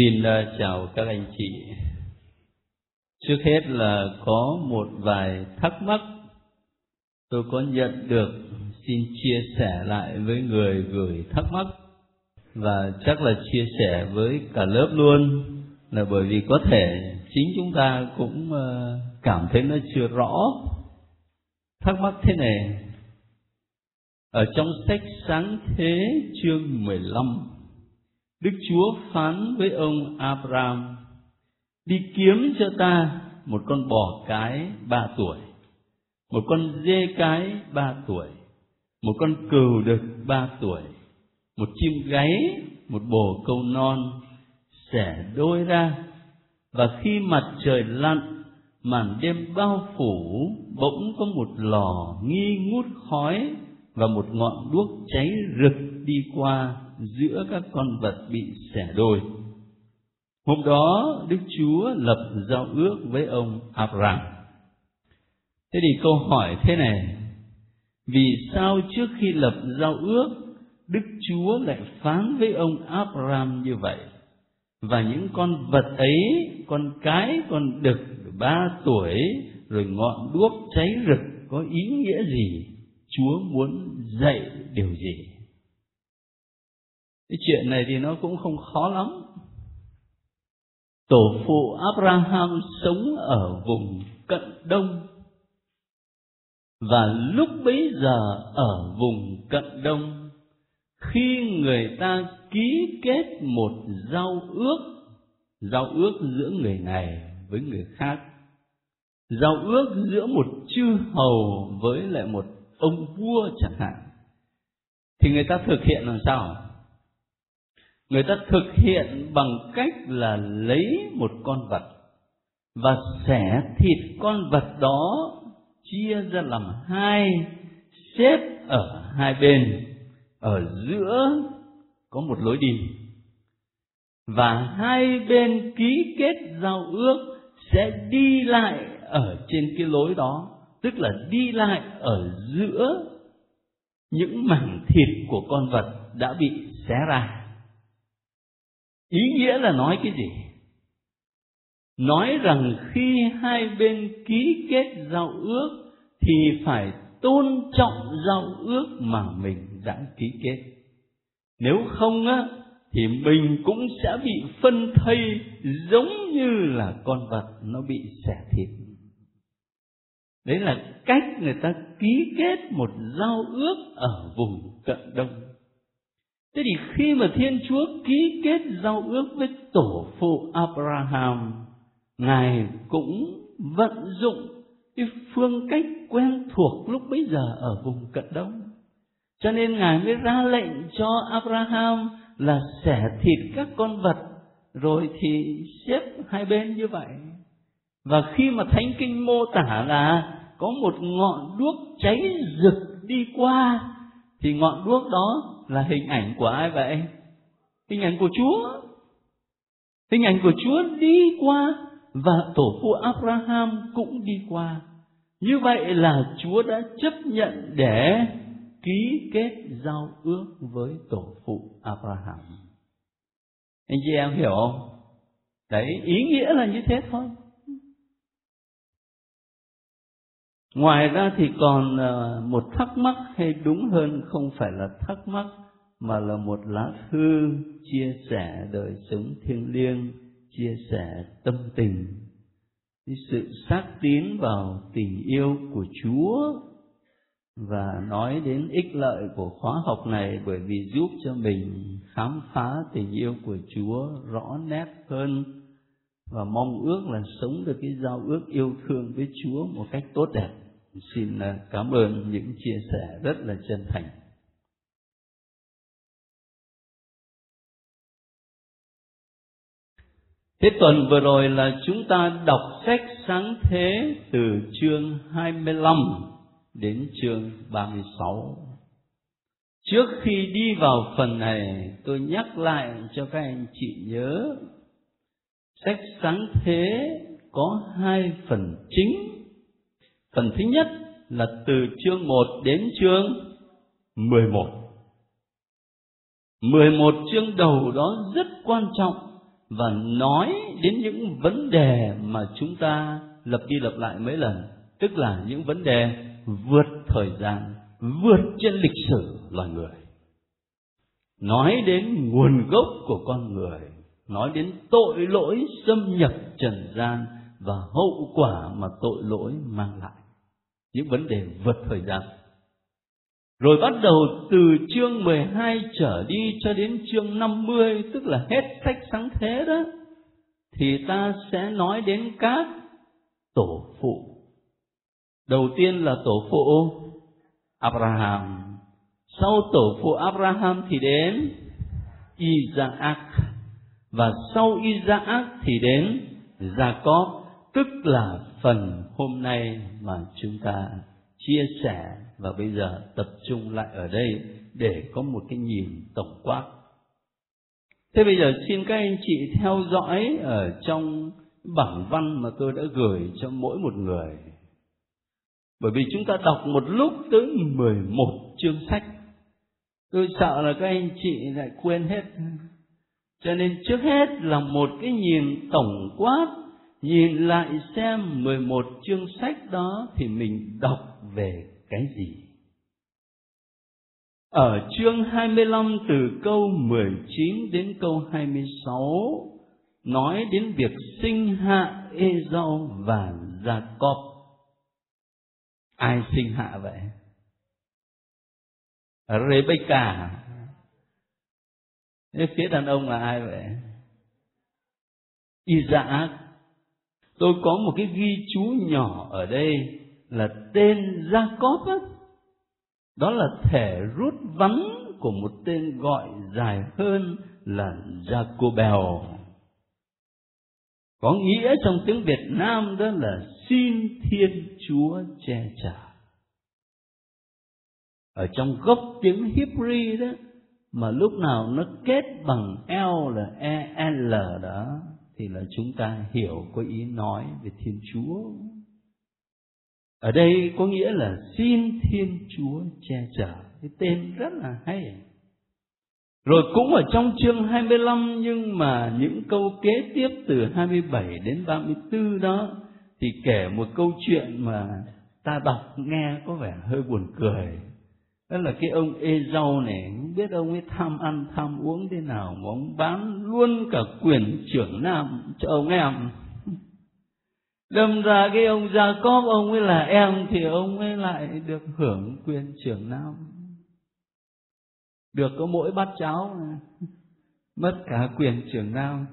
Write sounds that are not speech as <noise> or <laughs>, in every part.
Xin ờ, chào các anh chị. Trước hết là có một vài thắc mắc tôi có nhận được xin chia sẻ lại với người gửi thắc mắc và chắc là chia sẻ với cả lớp luôn là bởi vì có thể chính chúng ta cũng ờ, cảm thấy nó chưa rõ. Thắc mắc thế này, ở trong sách Sáng Thế chương 15 Đức Chúa phán với ông Abraham Đi kiếm cho ta một con bò cái ba tuổi Một con dê cái ba tuổi Một con cừu đực ba tuổi Một chim gáy, một bồ câu non Xẻ đôi ra. Và khi mặt trời lặn Màn đêm bao phủ Bỗng có một lò nghi ngút khói Và một ngọn đuốc cháy rực đi qua giữa các con vật bị xẻ đôi. Hôm đó Đức Chúa lập giao ước với ông Abraham. Thế thì câu hỏi thế này, vì sao trước khi lập giao ước, Đức Chúa lại phán với ông Abraham như vậy? Và những con vật ấy, con cái, con đực ba tuổi, rồi ngọn đuốc cháy rực có ý nghĩa gì? Chúa muốn dạy điều gì? Cái chuyện này thì nó cũng không khó lắm. Tổ phụ abraham sống ở vùng cận đông. Và lúc bấy giờ ở vùng cận đông, khi người ta ký kết một giao ước giao ước giữa người này với người khác, giao ước giữa một chư hầu với lại một ông vua chẳng hạn, thì người ta thực hiện làm sao? Người ta thực hiện bằng cách là lấy một con vật và xẻ thịt con vật đó, chia ra làm hai xếp ở hai bên. Ở giữa có một lối đi và hai bên ký kết giao ước sẽ đi lại ở trên cái lối đó, tức là đi lại ở giữa những mảnh thịt của con vật đã bị xé ra ý nghĩa là nói cái gì? Nói rằng khi hai bên ký kết giao ước thì phải tôn trọng giao ước mà mình đã ký kết. Nếu không á, thì mình cũng sẽ bị phân thây giống như là con vật nó bị xẻ thịt. Đấy là cách người ta ký kết một giao ước ở vùng cận đông. Thế thì khi mà Thiên Chúa ký kết giao ước với tổ phụ Abraham, Ngài cũng vận dụng cái phương cách quen thuộc lúc bấy giờ ở vùng cận đông. Cho nên Ngài mới ra lệnh cho Abraham là xẻ thịt các con vật rồi thì xếp hai bên như vậy. Và khi mà Thánh Kinh mô tả là có một ngọn đuốc cháy rực đi qua thì ngọn đuốc đó là hình ảnh của ai vậy? Hình ảnh của chúa. Hình ảnh của chúa đi qua và tổ phụ abraham cũng đi qua. Như vậy là chúa đã chấp nhận để ký kết giao ước với tổ phụ abraham. Anh chị em hiểu không? Đấy, ý nghĩa là như thế thôi. Ngoài ra thì còn ờ, một thắc mắc hay đúng hơn không phải là thắc mắc, mà là một lá thư chia sẻ đời sống thiêng liêng, chia sẻ tâm tình. Cái sự xác tín vào tình yêu của chúa và nói đến ích lợi của khóa học này bởi vì giúp cho mình khám phá tình yêu của chúa rõ nét hơn và mong ước là sống được cái giao ước yêu thương với chúa một cách tốt đẹp xin à, cảm ơn những chia sẻ rất là chân thành Thế tuần vừa rồi là chúng ta đọc sách sáng thế từ chương 25 đến chương 36. Trước khi đi vào phần này, tôi nhắc lại cho các anh chị nhớ sách sáng thế có hai phần chính. Phần thứ nhất là từ chương 1 đến chương 11. 11 chương đầu đó rất quan trọng và nói đến những vấn đề mà chúng ta lập đi lập lại mấy lần, tức là những vấn đề vượt thời gian, vượt trên lịch sử loài người nói đến nguồn gốc của con người nói đến tội lỗi xâm nhập trần gian và hậu quả mà tội lỗi mang lại. Những vấn đề vượt thời gian. Rồi bắt đầu từ chương 12 trở đi cho đến chương 50 tức là hết sách sáng thế đó, thì ta sẽ nói đến các tổ phụ. Đầu tiên là tổ phụ Abraham. Sau tổ phụ Abraham thì đến Isaac và sau Isaac thì đến Jacob, tức là phần hôm nay mà chúng ta chia sẻ và bây giờ tập trung lại ở đây để có một cái nhìn tổng quát. Thế bây giờ xin các anh chị theo dõi ở trong bảng văn mà tôi đã gửi cho mỗi một người. Bởi vì chúng ta đọc một lúc tới 11 chương sách. Tôi sợ là các anh chị lại quên hết cho nên trước hết là một cái nhìn tổng quát, nhìn lại xem 11 chương sách đó thì mình đọc về cái gì ở chương 25 từ câu 19 đến câu 26 nói đến việc sinh hạ Esau và Jacob. Ai sinh hạ vậy? Rebecca. Thế phía đàn ông là ai vậy? Isaac. Dạ. Tôi có một cái ghi chú nhỏ ở đây là tên Jacob á. Đó là thể rút vắn của một tên gọi dài hơn là Jacobel có nghĩa trong tiếng Việt Nam đó là xin Thiên Chúa che chở. Ở trong gốc tiếng Hebrew đó mà lúc nào nó kết bằng L là EL đó, thì là chúng ta hiểu có ý nói về Thiên Chúa. Ở đây có nghĩa là xin Thiên Chúa che chở. Cái tên rất là hay. Rồi cũng ở trong chương 25 nhưng mà những câu kế tiếp từ 27 đến 34 đó, thì kể một câu chuyện mà ta đọc nghe có vẻ hơi buồn cười. Đó là cái ông ê rau này, không biết ông ấy tham ăn tham uống thế nào mà ông bán luôn cả quyền trưởng nam cho ông em. Đâm ra cái ông Gia Cóp ông ấy là em thì ông ấy lại được hưởng quyền trưởng nam được có mỗi bát cháo mất cả quyền trưởng nam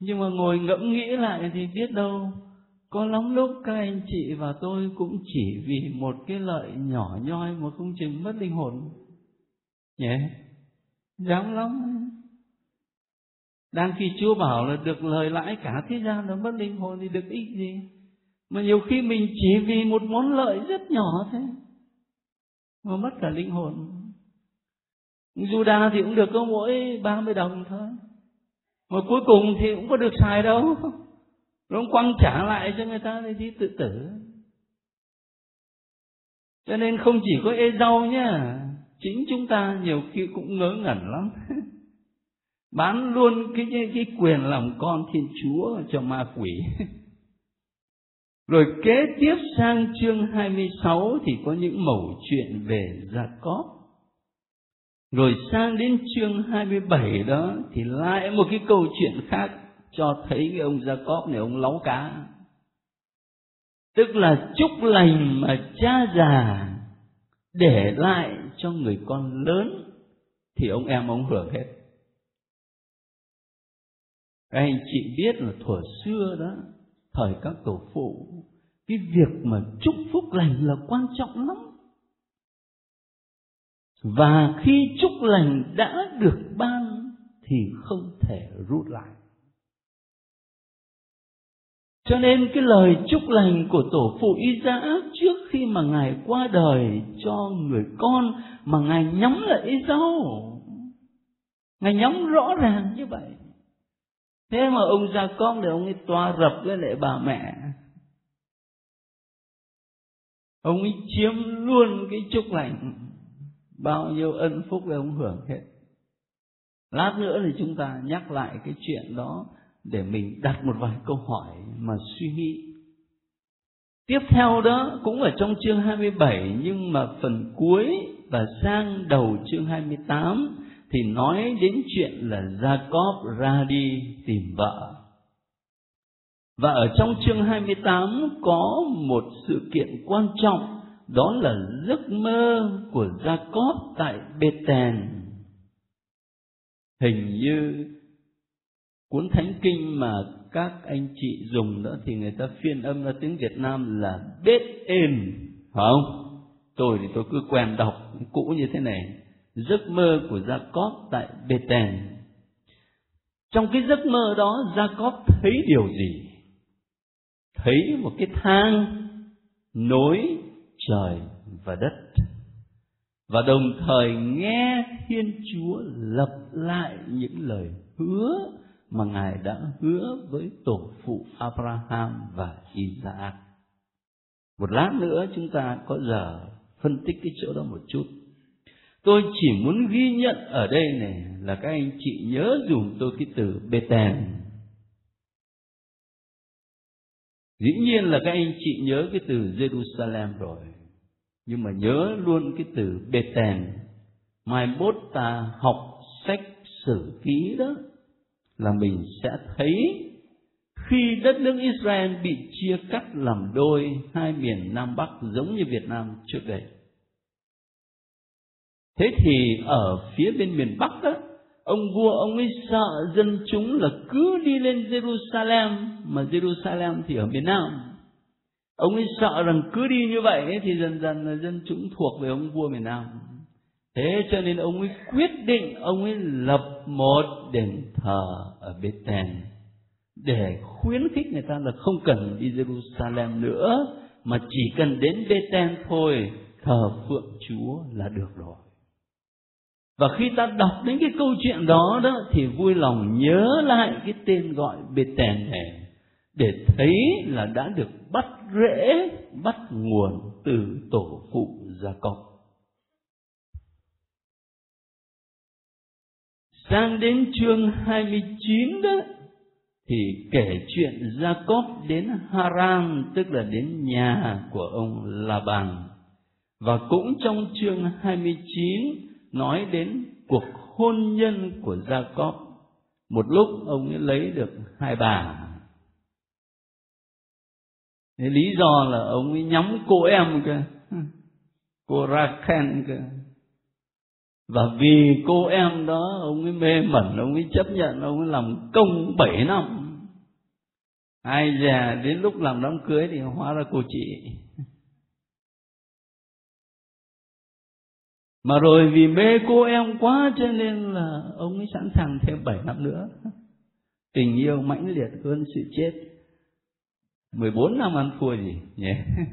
nhưng mà ngồi ngẫm nghĩ lại thì biết đâu có lắm lúc các anh chị và tôi cũng chỉ vì một cái lợi nhỏ nhoi mà không chừng mất linh hồn. Nhé dám lắm. Đang khi chúa bảo là được lời lãi cả thế gian nó mất linh hồn thì được ích gì? Mà nhiều khi mình chỉ vì một món lợi rất nhỏ thế mà mất cả linh hồn. Juda thì cũng được có mỗi 30 đồng thôi. Mà cuối cùng thì cũng có được xài đâu nó quăng trả lại cho người ta thì đi tự tử. Cho nên không chỉ có ê rau nhá chính chúng ta nhiều khi cũng ngớ ngẩn lắm. <laughs> Bán luôn cái, cái cái quyền làm con thiên chúa cho ma quỷ. <laughs> Rồi kế tiếp sang chương 26 thì có những mẩu chuyện về Jacob. Rồi sang đến chương 27 đó thì lại một cái câu chuyện khác cho thấy cái ông Jacob này, ông láu cá. Tức là chúc lành mà cha già để lại cho người con lớn, thì ông em ông hưởng hết. Các anh chị biết là thuở xưa đó, thời các tổ phụ, cái việc mà chúc phúc lành là quan trọng lắm và khi chúc lành đã được ban, thì không thể rút lại cho nên cái lời chúc lành của tổ phụ Isaac trước khi mà Ngài qua đời cho người con mà Ngài nhắm lại Esau. Ngài nhắm rõ ràng như vậy. Thế mà ông già con để ông ấy toa rập với lại bà mẹ ông ấy chiếm luôn cái chúc lành bao nhiêu ân phúc để ông hưởng hết lát nữa thì chúng ta nhắc lại cái chuyện đó để mình đặt một vài câu hỏi mà suy nghĩ tiếp theo đó cũng ở trong chương 27 nhưng mà phần cuối và sang đầu chương 28 thì nói đến chuyện là Jacob ra đi tìm vợ. Và ở trong chương 28 có một sự kiện quan trọng, đó là giấc mơ của Jacob tại Bethel. Hình như cuốn thánh kinh mà các anh chị dùng đó thì người ta phiên âm ra tiếng Việt Nam là bết Êm, không? Tôi thì tôi cứ quen đọc cũ như thế này. Giấc mơ của Jacob tại Bethel. Trong cái giấc mơ đó Jacob thấy điều gì? Thấy một cái thang nối trời và đất và đồng thời nghe Thiên Chúa lập lại những lời hứa mà Ngài đã hứa với tổ phụ Abraham và Isaac. Một lát nữa chúng ta có giờ phân tích cái chỗ đó một chút. Tôi chỉ muốn ghi nhận ở đây này là các anh chị nhớ dùng tôi cái từ Bethel. Dĩ nhiên là các anh chị nhớ cái từ Jerusalem rồi. Nhưng mà nhớ luôn cái từ Bethel. Mai mốt ta học sách sử ký đó là mình sẽ thấy khi đất nước Israel bị chia cắt làm đôi hai miền Nam Bắc giống như Việt Nam trước đây. Thế thì ở phía bên miền Bắc đó, ông vua ông ấy sợ dân chúng là cứ đi lên Jerusalem mà Jerusalem thì ở miền Nam. Ông ấy sợ rằng cứ đi như vậy ấy, thì dần dần là dân chúng thuộc về ông vua miền Nam thế cho nên ông ấy quyết định ông ấy lập một đền thờ ở Bethel để khuyến khích người ta là không cần đi Jerusalem nữa, mà chỉ cần đến Bethlehem thôi, thờ phượng Chúa là được rồi và khi ta đọc đến cái câu chuyện đó đó, thì vui lòng nhớ lại cái tên gọi Bethlehem này, để thấy là đã được bắt rễ, bắt nguồn từ tổ phụ gia cộng. Sang đến chương 29 đó, thì kể chuyện Jacob đến Haran, tức là đến nhà của ông Laban. Và cũng trong chương 29 nói đến cuộc hôn nhân của Jacob. Một lúc ông ấy lấy được hai bà. Thế lý do là ông ấy nhắm cô em cơ, cô Rachel cơ và vì cô em đó, ông ấy mê mẩn, ông ấy chấp nhận, ông ấy làm công bảy năm. Ai già đến lúc làm đám cưới thì hóa ra cô chị. Mà rồi vì mê cô em quá cho nên là ông ấy sẵn sàng thêm bảy năm nữa. Tình yêu mãnh liệt hơn sự chết. 14 năm ăn thua gì nhỉ? Yeah. <laughs>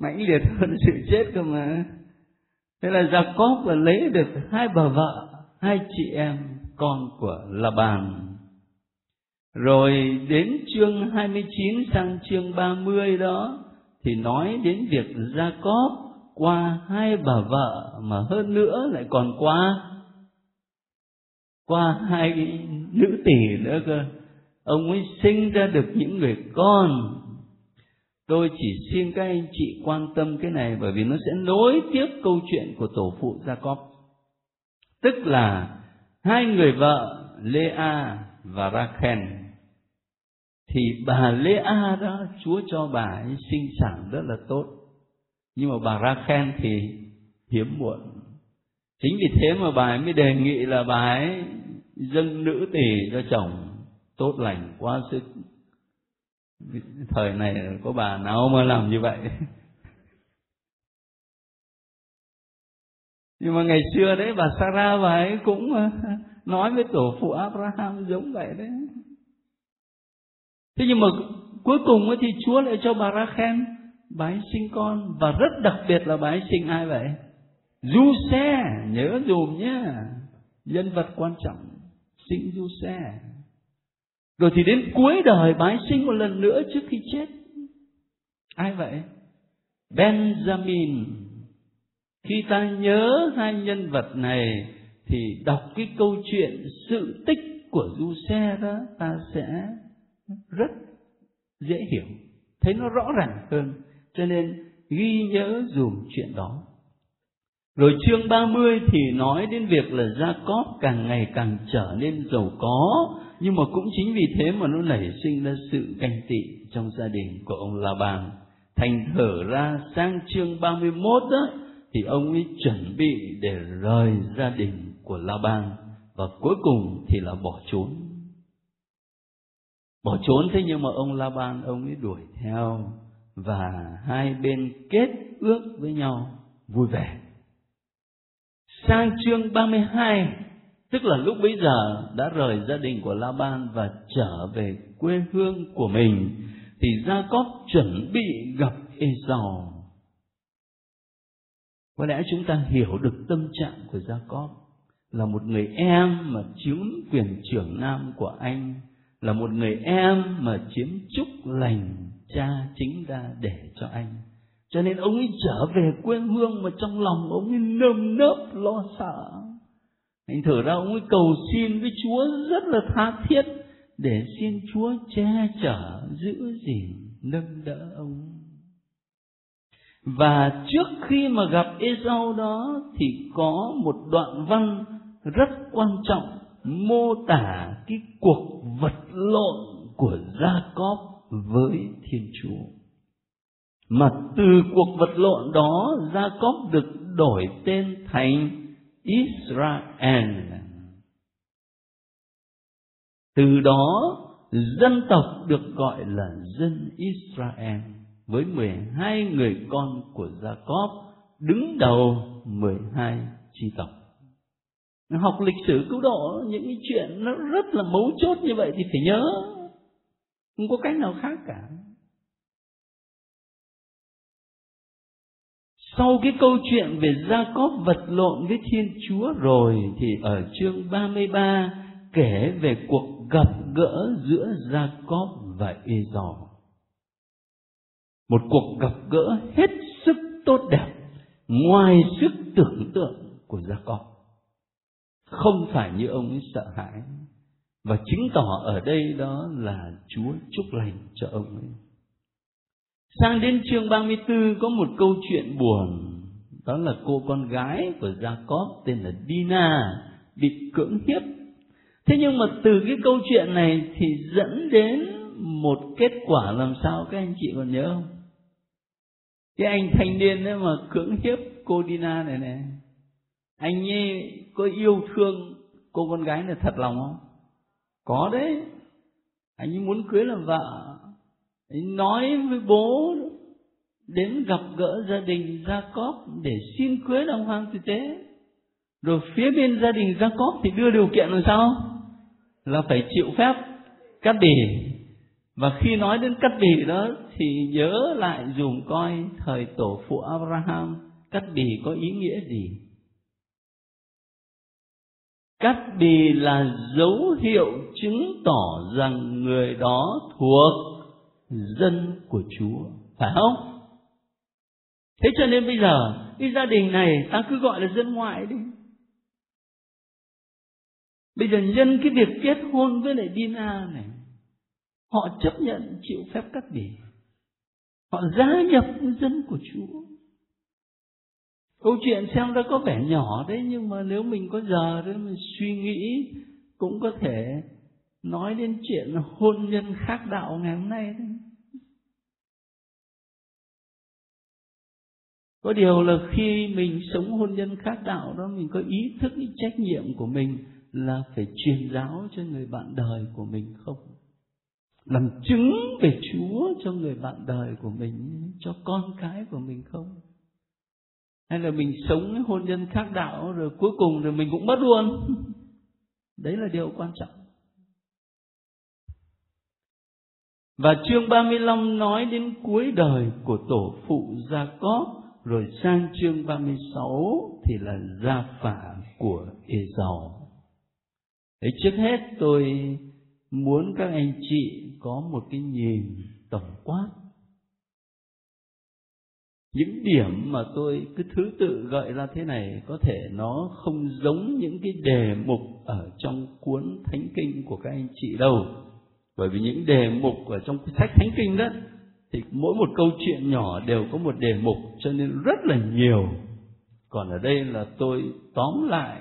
mãnh liệt hơn sự chết cơ mà thế là Jacob là lấy được hai bà vợ, hai chị em, con của La Bàn rồi đến chương 29 sang chương 30 đó, thì nói đến việc Jacob qua hai bà vợ mà hơn nữa lại còn qua qua hai nữ tỷ nữa cơ. Ông ấy sinh ra được những người con tôi chỉ xin các anh chị quan tâm cái này bởi vì nó sẽ nối tiếp câu chuyện của tổ phụ Jacob. Tức là hai người vợ Lea và Rachel. Thì bà Lea đó, Chúa cho bà ấy sinh sản rất là tốt. Nhưng mà bà Rachel thì hiếm muộn. Chính vì thế mà bà ấy mới đề nghị là bà ấy dâng nữ tỷ cho chồng tốt lành, quá sức thời này có bà nào mà làm như vậy? <laughs> Nhưng mà ngày xưa đấy, bà Sarah, bà ấy cũng ờ, nói với tổ phụ Abraham giống vậy đấy. Thế nhưng mà cuối cùng thì Chúa lại cho bà Rachel, bà ấy sinh con, và rất đặc biệt là bà ấy sinh ai vậy? Du xe, nhớ dùm nhé nhân vật quan trọng, sinh du xe rồi thì đến cuối đời bái sinh một lần nữa trước khi chết. Ai vậy? Benjamin. Khi ta nhớ hai nhân vật này thì đọc cái câu chuyện sự tích của du xe đó, ta sẽ rất dễ hiểu. Thấy nó rõ ràng hơn, cho nên ghi nhớ dùm chuyện đó. Rồi chương 30 thì nói đến việc là Gia Cóp càng ngày càng trở nên giàu có nhưng mà cũng chính vì thế mà nó nảy sinh ra sự ganh tị trong gia đình của ông La Bàn thành thở ra sang chương 31 đó, thì ông ấy chuẩn bị để rời gia đình của La bàn và cuối cùng thì là bỏ trốn. Bỏ trốn thế nhưng mà ông La Ban ông ấy đuổi theo. Và hai bên kết ước với nhau vui vẻ. Sang chương 32 tức là lúc bấy giờ đã rời gia đình của La Ban và trở về quê hương của mình thì Gia Cóp chuẩn bị gặp Esau. Có lẽ chúng ta hiểu được tâm trạng của Gia Cóp là một người em mà chiếm quyền trưởng nam của anh, là một người em mà chiếm chúc lành cha chính ra để cho anh. Cho nên ông ấy trở về quê hương mà trong lòng ông ấy nơm nớp lo sợ. Anh thở ra ông ấy cầu xin với Chúa rất là tha thiết để xin Chúa che chở, giữ gìn, nâng đỡ ông. Và trước khi mà gặp Esau đó thì có một đoạn văn rất quan trọng mô tả cái cuộc vật lộn của Gia-cóp với Thiên Chúa. Mà từ cuộc vật lộn đó Gia-cóp được đổi tên thành Israel. Từ đó, dân tộc được gọi là dân Israel, với 12 người con của Jacob đứng đầu 12 chi tộc. Học lịch sử cứu độ, những cái chuyện nó rất là mấu chốt như vậy thì phải nhớ. Không có cách nào khác cả. Sau cái câu chuyện về Gia Cóp vật lộn với Thiên Chúa rồi thì ở chương 33 kể về cuộc gặp gỡ giữa Gia Cóp và Ê-dò. Một cuộc gặp gỡ hết sức tốt đẹp, ngoài sức tưởng tượng của Gia Cóp. Không phải như ông ấy sợ hãi, và chứng tỏ ở đây đó là Chúa chúc lành cho ông ấy. Sang đến chương 34 có một câu chuyện buồn, đó là cô con gái của Jacob tên là Dina bị cưỡng hiếp. Thế nhưng mà từ cái câu chuyện này thì dẫn đến một kết quả làm sao các anh chị còn nhớ không? Cái anh thanh niên đấy mà cưỡng hiếp cô Dina này này, anh ấy có yêu thương cô con gái này thật lòng không? Có đấy, anh ấy muốn cưới làm vợ nói với bố đến gặp gỡ gia đình gia cóp để xin cưới đồng hoàng tử tế. Rồi phía bên gia đình gia cóp thì đưa điều kiện làm sao? Là phải chịu phép cắt bì. Và khi nói đến cắt bì đó thì nhớ lại dùng coi thời tổ phụ Abraham, cắt bì có ý nghĩa gì? Cắt bì là dấu hiệu chứng tỏ rằng người đó thuộc dân của Chúa, phải không? Thế cho nên bây giờ cái gia đình này ta cứ gọi là dân ngoại đi. Bây giờ nhân cái việc kết hôn với lại Dina này, họ chấp nhận chịu phép cắt bỉ. Họ gia nhập dân của Chúa. Câu chuyện xem ra có vẻ nhỏ đấy nhưng mà nếu mình có giờ đấy mình suy nghĩ cũng có thể nói đến chuyện hôn nhân khác đạo ngày hôm nay đấy. có điều là khi mình sống hôn nhân khác đạo đó, mình có ý thức, ý trách nhiệm của mình là phải truyền giáo cho người bạn đời của mình không? Làm chứng về chúa cho người bạn đời của mình, cho con cái của mình không? Hay là mình sống hôn nhân khác đạo rồi cuối cùng rồi mình cũng mất luôn? Đấy là điều quan trọng. Và chương 35 nói đến cuối đời của tổ phụ Gia Cóp rồi sang chương 36 thì là gia phả của ê giàu Thế trước hết tôi muốn các anh chị có một cái nhìn tổng quát. Những điểm mà tôi cứ thứ tự gợi ra thế này có thể nó không giống những cái đề mục ở trong cuốn thánh kinh của các anh chị đâu bởi vì những đề mục ở trong sách thánh kinh đó, thì mỗi một câu chuyện nhỏ đều có một đề mục, cho nên rất là nhiều còn ở đây là tôi tóm lại,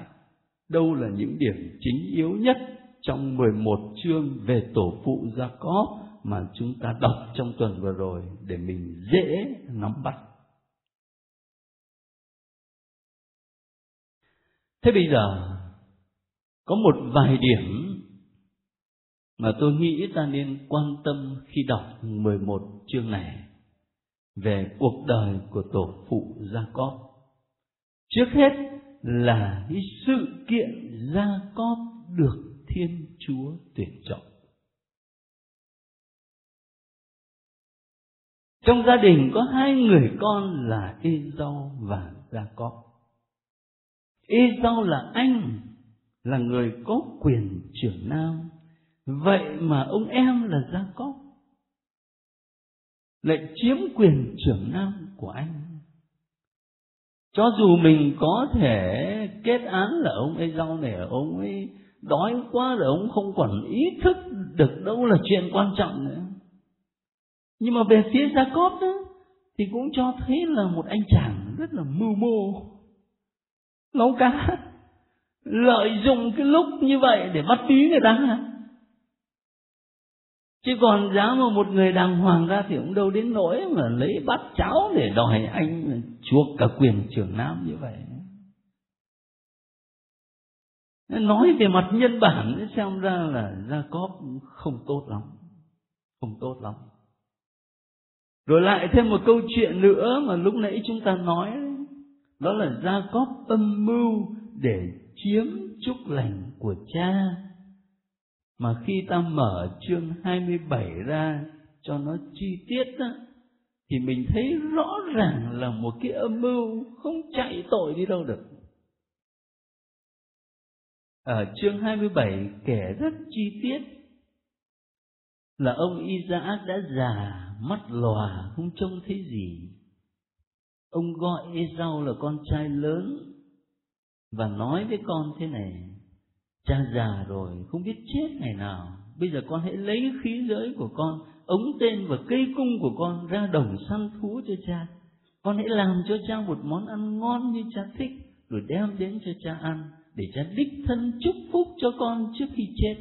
đâu là những điểm chính yếu nhất trong 11 chương về tổ phụ Gia Cóp mà chúng ta đọc trong tuần vừa rồi để mình dễ nắm bắt. Thế bây giờ, có một vài điểm mà tôi nghĩ ta nên quan tâm khi đọc 11 chương này về cuộc đời của tổ phụ Gia Cóp. Trước hết là cái sự kiện Gia Cóp được Thiên Chúa tuyển chọn. Trong gia đình có hai người con là Esau và gia Jacob. Esau là anh, là người có quyền trưởng nam. Vậy mà ông em là gia Jacob lại chiếm quyền trưởng nam của anh. Cho dù mình có thể kết án là ông ấy rau này ông ấy đói quá rồi ông không còn ý thức được đâu là chuyện quan trọng nữa. Nhưng mà về phía gia cóp đó, thì cũng cho thấy là một anh chàng rất là mưu mô. Nấu cá, lợi dụng cái lúc như vậy để bắt tí người ta chứ còn giá mà một người đàng hoàng ra thì cũng đâu đến nỗi mà lấy bắt cháu để đòi anh chuộc cả quyền trưởng nam như vậy. Nói về mặt nhân bản xem ra là gia cóp không tốt lắm, không tốt lắm. Rồi lại thêm một câu chuyện nữa mà lúc nãy chúng ta nói, đó là gia cóp âm mưu để chiếm chúc lành của cha mà khi ta mở chương 27 ra cho nó chi tiết đó, thì mình thấy rõ ràng là một cái âm mưu không chạy tội đi đâu được. Ở chương 27 kể rất chi tiết là ông Isaac đã già mắt lòa không trông thấy gì. Ông gọi Esau là con trai lớn và nói với con thế này cha già rồi, không biết chết ngày nào. Bây giờ con hãy lấy khí giới của con, ống tên và cây cung của con ra đồng săn thú cho cha. Con hãy làm cho cha một món ăn ngon như cha thích, rồi đem đến cho cha ăn, để cha đích thân chúc phúc cho con trước khi chết.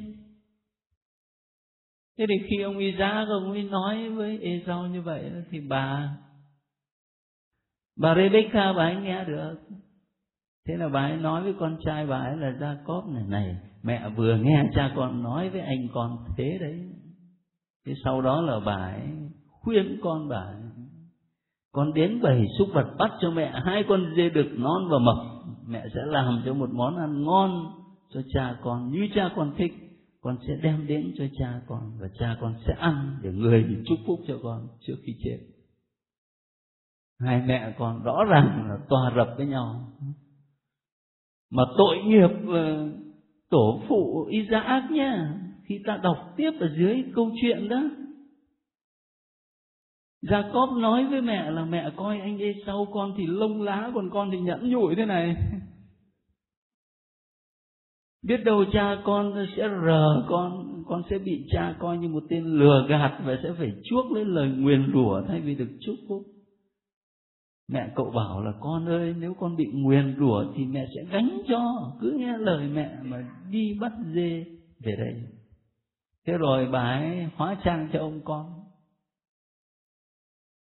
Thế thì khi ông Isaac, ông ấy nói với Esau như vậy thì bà bà Rebecca, bà ấy nghe được thế là bà ấy nói với con trai bà ấy là Jacob này này, mẹ vừa nghe cha con nói với anh con thế đấy. Thế sau đó là bà ấy khuyên con bà ấy, con đến bầy súc vật bắt cho mẹ, hai con dê đực non và mập, mẹ sẽ làm cho một món ăn ngon cho cha con, như cha con thích. Con sẽ đem đến cho cha con và cha con sẽ ăn để người chúc phúc cho con trước khi chết. Hai mẹ con rõ ràng là tòa rập với nhau mà tội nghiệp ờ, tổ phụ Isaac nhá, khi ta đọc tiếp ở dưới câu chuyện đó. Jacob nói với mẹ là, mẹ coi anh ấy sau con thì lông lá, còn con thì nhẫn nhủi thế này. <laughs> Biết đâu cha con sẽ rờ con con sẽ bị cha coi như một tên lừa gạt và sẽ phải chuốc lấy lời nguyền rủa thay vì được chúc phúc mẹ cậu bảo là, con ơi, nếu con bị nguyền rủa thì mẹ sẽ gánh cho, cứ nghe lời mẹ mà đi bắt dê về đây. Thế rồi bà ấy hóa trang cho ông con.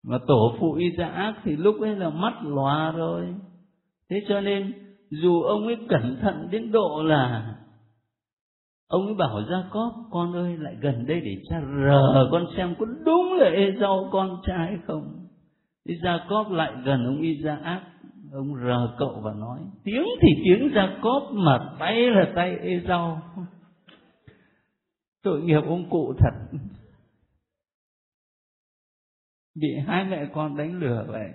Mà tổ phụ y ra ác thì lúc ấy là mắt lòa rồi. Thế cho nên, dù ông ấy cẩn thận đến độ là, ông ấy bảo Jacob con ơi, lại gần đây để cha rờ con xem có đúng là Esau con trai không? Jacob lại gần ông Isaac. Ông rờ cậu và nói, tiếng thì tiếng Jacob mà tay là tay Esau. Tội nghiệp ông cụ thật. Bị hai mẹ con đánh lừa vậy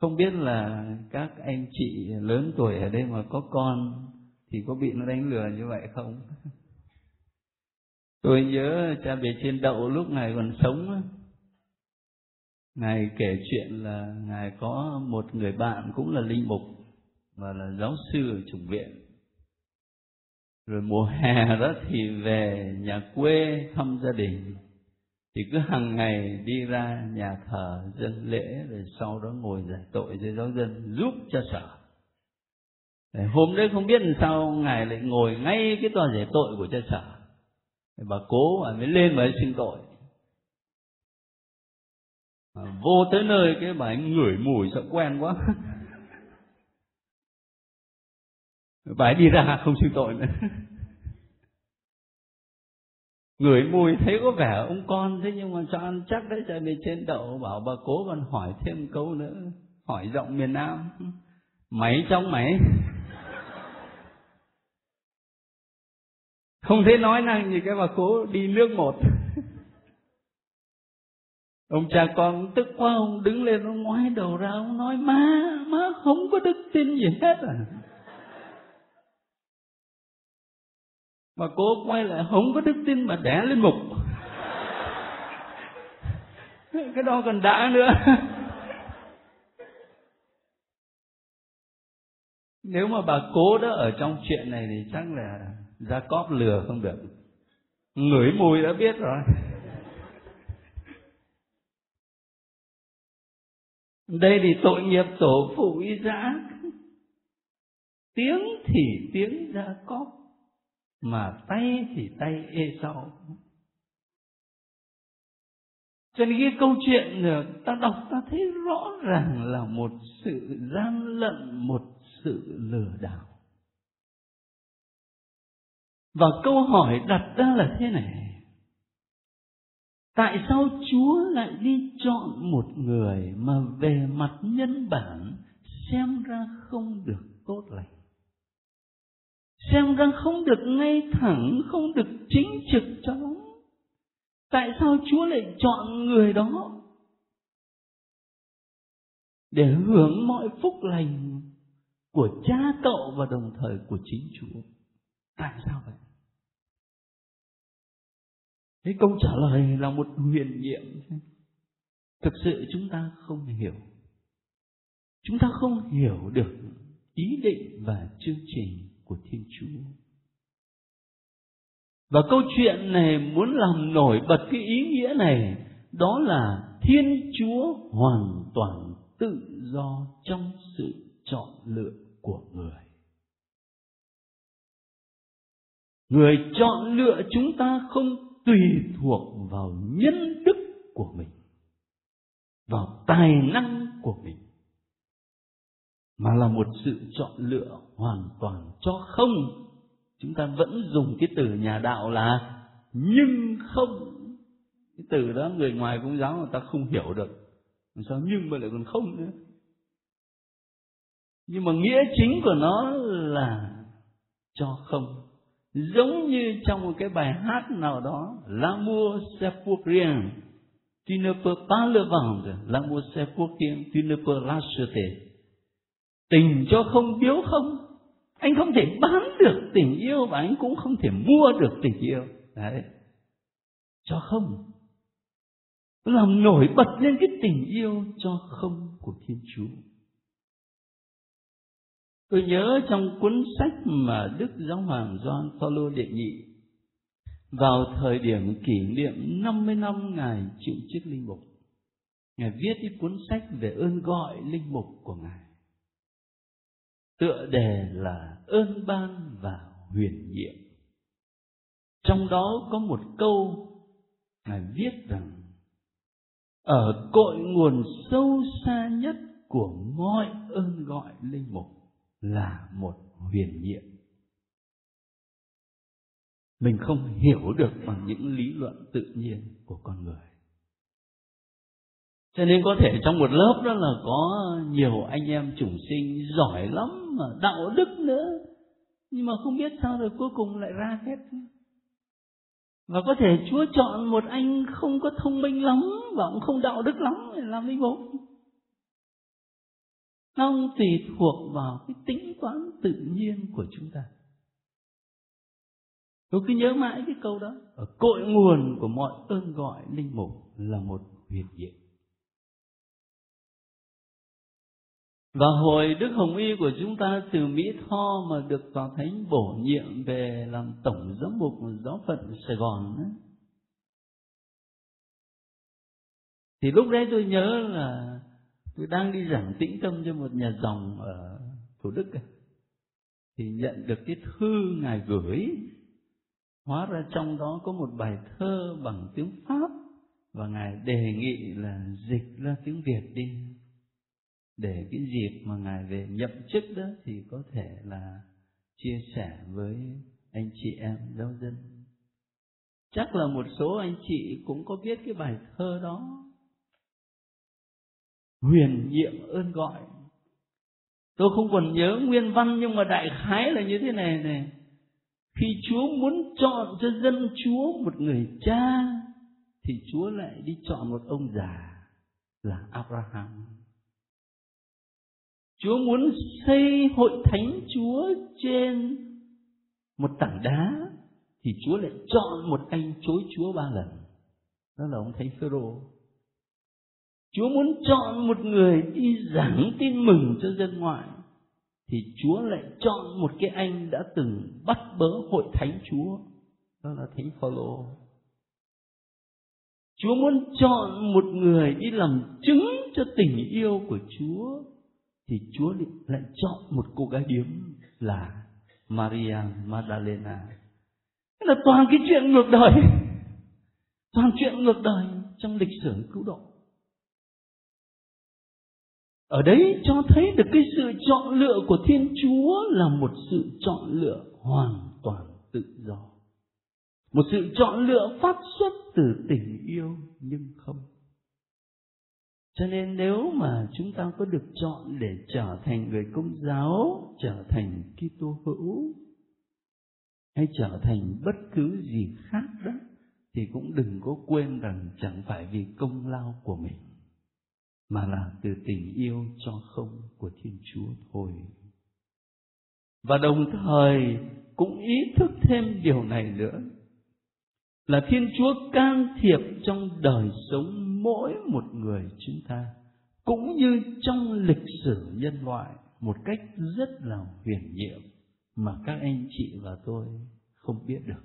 không biết là các anh chị lớn tuổi ở đây mà có con thì có bị nó đánh lừa như vậy không? Tôi nhớ cha về trên đậu lúc này còn sống ngài kể chuyện là ngài có một người bạn cũng là linh mục và là giáo sư ở chủng viện. Rồi mùa hè đó thì về nhà quê thăm gia đình. Thì cứ hàng ngày đi ra nhà thờ, dân lễ, rồi sau đó ngồi giải tội với giáo dân, giúp cho sở hôm đấy không biết làm sao ngài lại ngồi ngay cái tòa giải tội của cha sở bà cố bà mới lên mới xin tội à, vô tới nơi cái bà ấy ngửi mùi sợ quen quá. <laughs> Bà ấy đi ra không xin tội nữa. <laughs> Ngửi mùi thấy có vẻ ông con thế nhưng mà cho ăn chắc đấy cho về trên đậu bảo bà cố còn hỏi thêm câu nữa hỏi giọng miền nam. Máy trong máy <laughs> không thấy nói năng gì cái bà cố đi nước một ông cha con tức quá, ông đứng lên, ông ngoái đầu ra, ông nói, má má không có đức tin gì hết à. Mà cô quay lại, không có đức tin mà đẻ lên mục. <laughs> Cái đó còn đã nữa. <laughs> Nếu mà bà cố đó ở trong chuyện này thì chắc là ra cóp lừa không được. Ngửi mùi đã biết rồi. Đây thì tội nghiệp tổ phụ Isaac tiếng thì tiếng ra cóp mà tay thì tay ê sau cho nên cái câu chuyện ờ, ta đọc ta thấy rõ ràng là một sự gian lận, một sự lừa đảo. Và câu hỏi đặt ra là thế này tại sao chúa lại đi chọn một người mà về mặt nhân bản xem ra không được tốt lành? Xem ra không được ngay thẳng, không được chính trực cho lắm. Tại sao chúa lại chọn người đó? Để hưởng mọi phúc lành của cha cậu và đồng thời của chính chúa. Tại sao vậy? Cái câu trả lời là một huyền nhiệm thực sự chúng ta không hiểu chúng ta không hiểu được ý định và chương trình của Thiên Chúa. Và câu chuyện này muốn làm nổi bật cái ý nghĩa này, đó là Thiên Chúa hoàn toàn tự do trong sự chọn lựa của người. Người chọn lựa chúng ta không tùy thuộc vào nhân đức của mình, vào tài năng của mình mà là một sự chọn lựa hoàn toàn cho không. Chúng ta vẫn dùng cái từ nhà đạo là nhưng không. Cái từ đó người ngoài công giáo người ta không hiểu được. Làm sao nhưng mà lại còn không nữa? Nhưng mà nghĩa chính của nó là cho không giống như trong một cái bài hát nào đó l'amour c'est pour rien tu ne peux pas le vendre. L'amour c'est pour rien tu ne peux l'acheter tình cho không biếu không? Anh không thể bán được tình yêu và anh cũng không thể mua được tình yêu. Đấy. Cho không? Làm nổi bật lên cái tình yêu cho không của thiên chúa tôi nhớ trong cuốn sách mà đức giáo hoàng Gioan Phaolô đệ nhị vào thời điểm kỷ niệm 50 năm ngài chịu chức linh mục, ngài viết cái cuốn sách về ơn gọi linh mục của ngài, tựa đề là ơn ban và huyền nhiệm. Trong đó có một câu ngài viết rằng, ở cội nguồn sâu xa nhất của mọi ơn gọi linh mục là một huyền nhiệm mình không hiểu được bằng những lý luận tự nhiên của con người. Cho nên có thể trong một lớp đó là có nhiều anh em chủng sinh giỏi lắm mà đạo đức nữa, nhưng mà không biết sao rồi cuối cùng lại ra hết. Và có thể Chúa chọn một anh không có thông minh lắm và cũng không đạo đức lắm để làm linh mục nó không tùy thuộc vào cái tính toán tự nhiên của chúng ta tôi cứ nhớ mãi cái câu đó ở cội nguồn của mọi ơn gọi linh mục là một huyền diệu và hồi Đức Hồng Y của chúng ta từ Mỹ Tho mà được Tòa Thánh bổ nhiệm về làm Tổng Giám mục Giáo phận Sài Gòn ấy. Thì lúc đấy tôi nhớ là tôi đang đi giảng tĩnh tâm cho một nhà dòng ở Thủ Đức. Thì nhận được cái thư Ngài gửi, Hóa ra trong đó có một bài thơ bằng tiếng Pháp, Và Ngài đề nghị là dịch ra tiếng Việt đi để cái dịp mà ngài về nhậm chức đó thì có thể là chia sẻ với anh chị em, giáo dân chắc là một số anh chị cũng có biết cái bài thơ đó huyền nhiệm ơn gọi tôi không còn nhớ nguyên văn nhưng mà đại khái là như thế này này khi chúa muốn chọn cho dân chúa một người cha, thì chúa lại đi chọn một ông già là abraham Chúa muốn xây hội thánh Chúa trên một tảng đá, thì Chúa lại chọn một anh chối Chúa ba lần. Đó là ông thánh Phêrô. Chúa muốn chọn một người đi giảng tin mừng cho dân ngoại thì Chúa lại chọn một cái anh đã từng bắt bớ hội thánh Chúa. Đó là thánh Phaolô. Chúa muốn chọn một người đi làm chứng cho tình yêu của Chúa thì Chúa lại chọn một cô gái điếm là Maria Magdalena. Thế là toàn cái chuyện ngược đời, toàn chuyện ngược đời trong lịch sử cứu độ. Ở đấy cho thấy được cái sự chọn lựa của Thiên Chúa là một sự chọn lựa hoàn toàn tự do. Một sự chọn lựa phát xuất từ tình yêu nhưng không cho nên nếu mà chúng ta có được chọn để trở thành người công giáo, trở thành kitô hữu, hay trở thành bất cứ gì khác đó, thì cũng đừng có quên rằng chẳng phải vì công lao của mình mà là từ tình yêu cho không của thiên chúa thôi. Và đồng thời cũng ý thức thêm điều này nữa, là thiên chúa can thiệp trong đời sống mỗi một người chúng ta, cũng như trong lịch sử nhân loại một cách rất là huyền nhiệm mà các anh chị và tôi không biết được.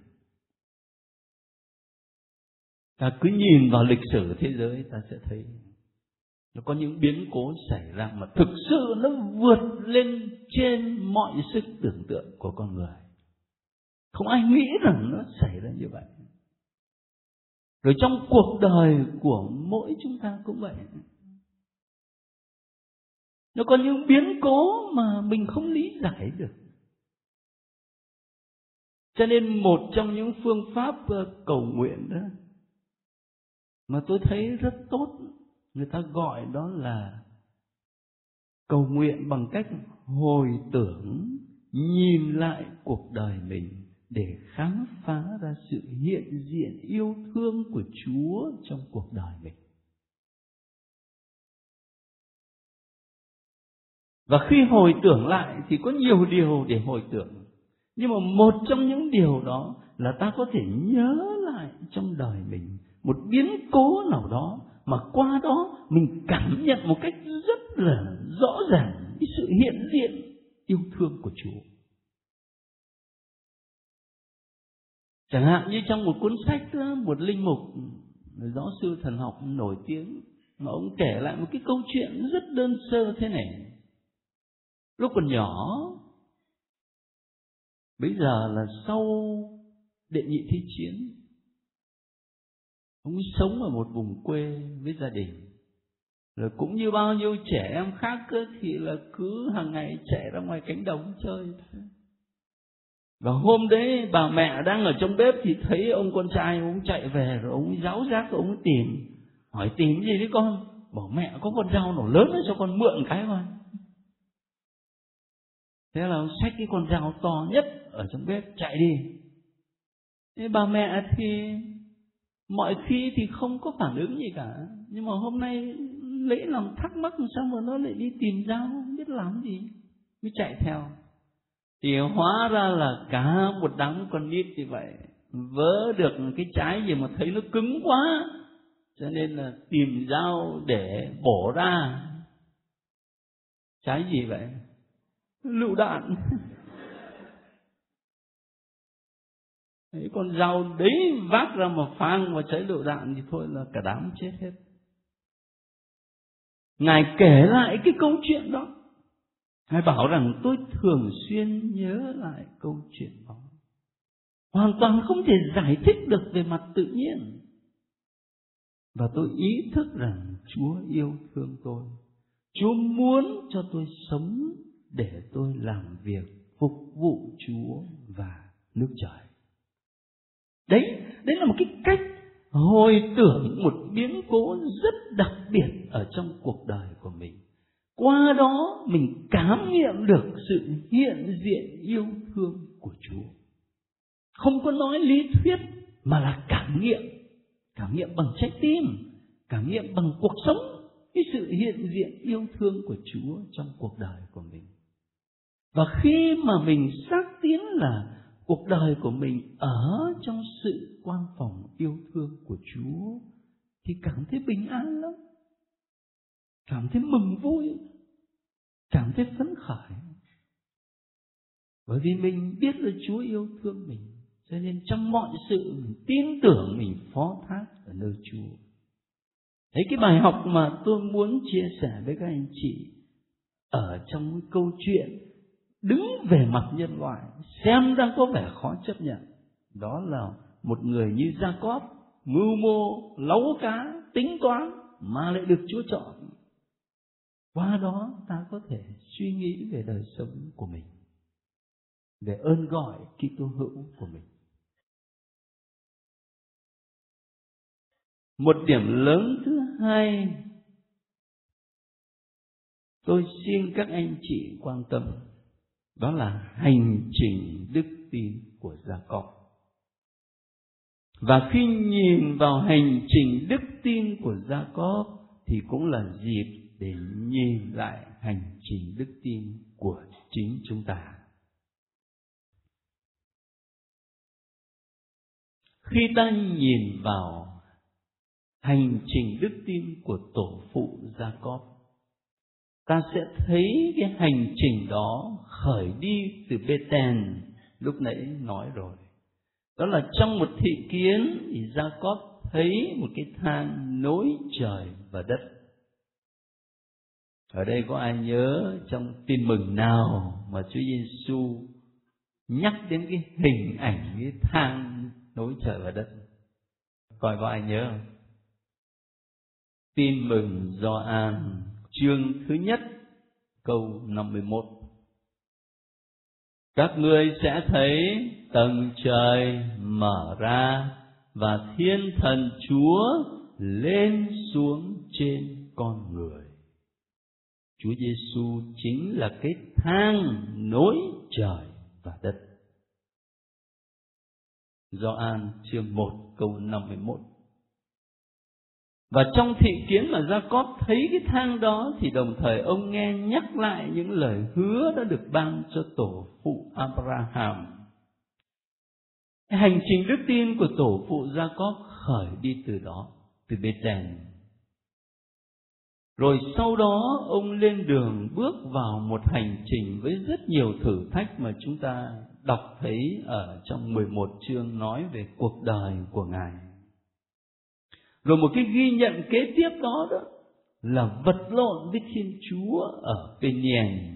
Ta cứ nhìn vào lịch sử thế giới ta sẽ thấy nó có những biến cố xảy ra mà thực sự nó vượt lên trên mọi sức tưởng tượng của con người. Không ai nghĩ rằng nó xảy ra như vậy. Rồi trong cuộc đời của mỗi chúng ta cũng vậy. Nó có những biến cố mà mình không lý giải được. Cho nên một trong những phương pháp ờ, cầu nguyện đó, mà tôi thấy rất tốt người ta gọi đó là cầu nguyện bằng cách hồi tưởng, nhìn lại cuộc đời mình để khám phá ra sự hiện diện yêu thương của Chúa trong cuộc đời mình. Và khi hồi tưởng lại thì có nhiều điều để hồi tưởng. Nhưng mà một trong những điều đó là ta có thể nhớ lại trong đời mình một biến cố nào đó mà qua đó mình cảm nhận một cách rất là rõ ràng cái sự hiện diện yêu thương của Chúa. chẳng hạn như trong một cuốn sách đó, một linh mục giáo sư thần học nổi tiếng mà ông kể lại một cái câu chuyện rất đơn sơ thế này lúc còn nhỏ bây giờ là sau đệ nhị thế chiến ông sống ở một vùng quê với gia đình. Rồi cũng như bao nhiêu trẻ em khác thì là cứ hàng ngày chạy ra ngoài cánh đồng chơi và hôm đấy bà mẹ đang ở trong bếp thì thấy ông con trai ông chạy về rồi ông giáo giác ông tìm. Hỏi tìm gì đấy con? Bảo mẹ có con dao nổ lớn đấy, cho con mượn cái con. Thế là ông xách cái con dao to nhất ở trong bếp chạy đi. Thế bà mẹ thì mọi khi thì không có phản ứng gì cả. Nhưng mà hôm nay lấy lòng thắc mắc sao mà nó lại đi tìm dao, không biết làm gì, mới chạy theo. Thì hóa ra là cả một đám con nít như vậy, vớ được cái trái gì mà thấy nó cứng quá, cho nên là tìm dao để bổ ra. Trái gì vậy? Lựu đạn. <laughs> Đấy, con dao đấy vác ra mà phang và cháy lựu đạn thì thôi là cả đám chết hết. Ngài kể lại cái câu chuyện đó. Ngài bảo rằng tôi thường xuyên nhớ lại câu chuyện đó. Hoàn toàn không thể giải thích được về mặt tự nhiên. Và tôi ý thức rằng chúa yêu thương tôi. Chúa muốn cho tôi sống để tôi làm việc phục vụ chúa và nước trời đấy đấy là một cái cách hồi tưởng một biến cố rất đặc biệt ở trong cuộc đời của mình. Qua đó mình cảm nghiệm được sự hiện diện yêu thương của chúa. Không có nói lý thuyết mà là cảm nghiệm. Cảm nghiệm bằng trái tim, cảm nghiệm bằng cuộc sống, cái sự hiện diện yêu thương của chúa trong cuộc đời của mình. Và khi mà mình xác tín là cuộc đời của mình ở trong sự quan phòng yêu thương của chúa thì cảm thấy bình an lắm. Cảm thấy mừng vui, cảm thấy phấn khởi. Bởi vì mình biết là chúa yêu thương mình, cho nên trong mọi sự mình tin tưởng mình phó thác ở nơi chúa. Đấy cái bài học mà tôi muốn chia sẻ với các anh chị ở trong cái câu chuyện đứng về mặt nhân loại, xem đang có vẻ khó chấp nhận. Đó là một người như Jacob, mưu mô, lấu cá, tính toán mà lại được Chúa chọn. Qua đó ta có thể suy nghĩ về đời sống của mình, về ơn gọi Kitô hữu của mình. Một điểm lớn thứ hai, tôi xin các anh chị quan tâm đó là hành trình đức tin của gia cọp và khi nhìn vào hành trình đức tin của gia cóp thì cũng là dịp để nhìn lại hành trình đức tin của chính chúng ta. Khi ta nhìn vào hành trình đức tin của tổ phụ gia cóp ta sẽ thấy cái hành trình đó khởi đi từ Beten lúc nãy nói rồi. Đó là trong một thị kiến, thì Jacob thấy một cái thang nối trời và đất. Ở đây có ai nhớ trong tin mừng nào mà Chúa Giêsu nhắc đến cái hình ảnh, cái thang nối trời và đất? Coi có ai nhớ không? Tin mừng do an chương thứ nhất, câu 51 các ngươi sẽ thấy tầng trời mở ra và thiên thần chúa lên xuống trên con người. Chúa giêsu chính là cái thang nối trời và đất. Gioan chương 1 câu 51 và trong thị kiến mà gia cóp thấy cái thang đó thì đồng thời ông nghe nhắc lại những lời hứa đã được ban cho tổ phụ Abraham. Hành trình đức tin của tổ phụ gia cóp khởi đi từ đó, từ Bethel. Rồi sau đó ông lên đường bước vào một hành trình với rất nhiều thử thách mà chúng ta đọc thấy ở trong 11 chương nói về cuộc đời của Ngài rồi một cái ghi nhận kế tiếp đó đó là vật lộn với thiên chúa ở Peniel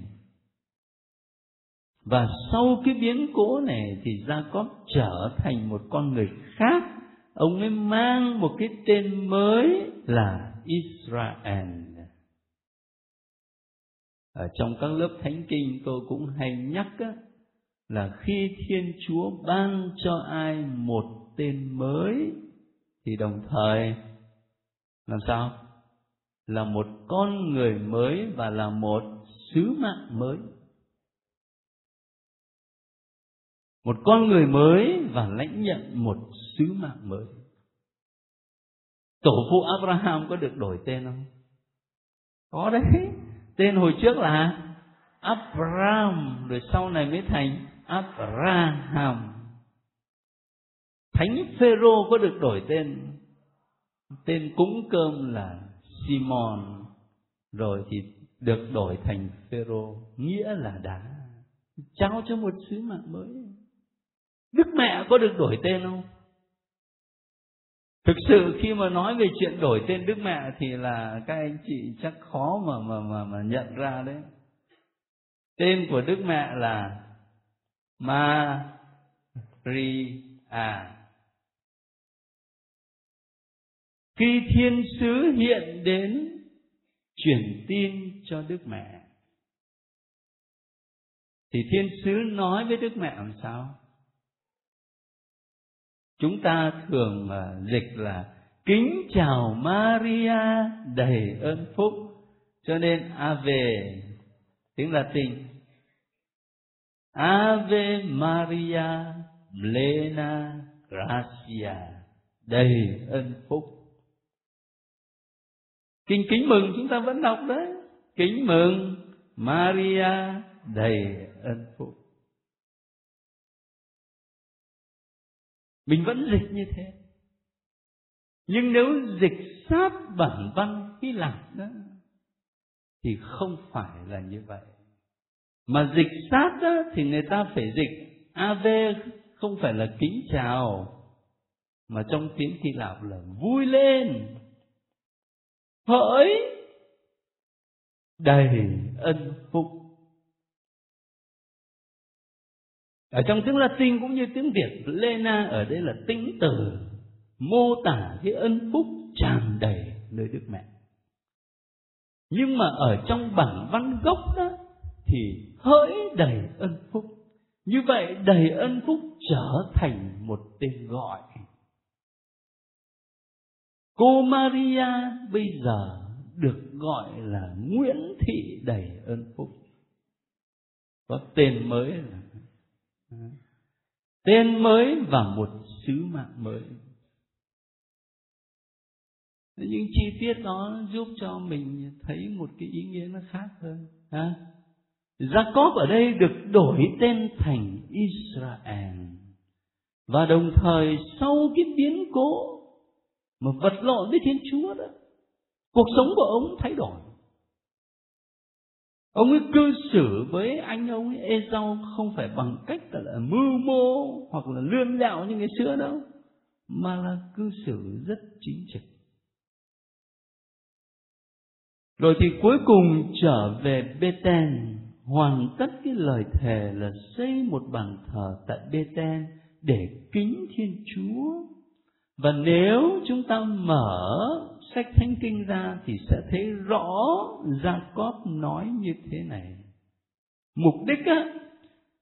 và sau cái biến cố này thì Jacob trở thành một con người khác. Ông ấy mang một cái tên mới là Israel. Ở trong các lớp thánh kinh tôi cũng hay nhắc á, là khi thiên chúa ban cho ai một tên mới thì đồng thời, làm sao? Là một con người mới và là một sứ mạng mới. Một con người mới và lãnh nhận một sứ mạng mới. Tổ phụ abraham có được đổi tên không? Có đấy. Tên hồi trước là abraham, rồi sau này mới thành abraham thánh phêrô có được đổi tên. Tên cúng cơm là simon. Rồi thì được đổi thành phêrô, nghĩa là đá. Trao cho một sứ mạng mới. Đức mẹ có được đổi tên không? Thực sự khi mà nói về chuyện đổi tên đức mẹ thì là các anh chị chắc khó mà mà mà mà nhận ra đấy. Tên của đức mẹ là Maria khi thiên sứ hiện đến, truyền tin cho đức mẹ. Thì thiên sứ nói với đức mẹ làm sao? Chúng ta thường dịch là kính chào Maria, đầy ơn phúc. Cho nên ave tiếng Latin. Ave Maria, plena gracia, đầy ơn phúc kinh kính mừng chúng ta vẫn đọc đấy. Kính mừng Maria đầy ân phúc mình vẫn dịch như thế. Nhưng nếu dịch sát bản văn Hy Lạp đó, thì không phải là như vậy. Mà dịch sát đó thì người ta phải dịch av không phải là kính chào, mà trong tiếng Hy Lạp là vui lên hỡi! Đầy ân phúc. Ở trong tiếng Latin cũng như tiếng Việt, Lena ở đây là tính từ. Mô tả cái ân phúc tràn đầy nơi Đức Mẹ. Nhưng mà ở trong bản văn gốc đó thì hỡi đầy ân phúc. Như vậy đầy ân phúc trở thành một tên gọi cô Maria bây giờ được gọi là Nguyễn Thị đầy ơn phúc. Có tên mới là tên mới và một sứ mạng mới. Những chi tiết đó giúp cho mình thấy một cái ý nghĩa nó khác hơn, ha? Jacob ở đây được đổi tên thành Israel và đồng thời sau cái biến cố mà vật lộn với Thiên Chúa đó, cuộc sống của ông thay đổi ông ấy cư xử với anh ông ấy, Esau không phải bằng cách là mưu mô hoặc là lươn lẹo như ngày xưa đâu, mà là cư xử rất chính trực rồi thì cuối cùng trở về Bethel hoàn tất cái lời thề là xây một bàn thờ tại Bethel để kính Thiên Chúa. Và nếu chúng ta mở sách thánh kinh ra thì sẽ thấy rõ Jacob nói như thế này. Mục đích á,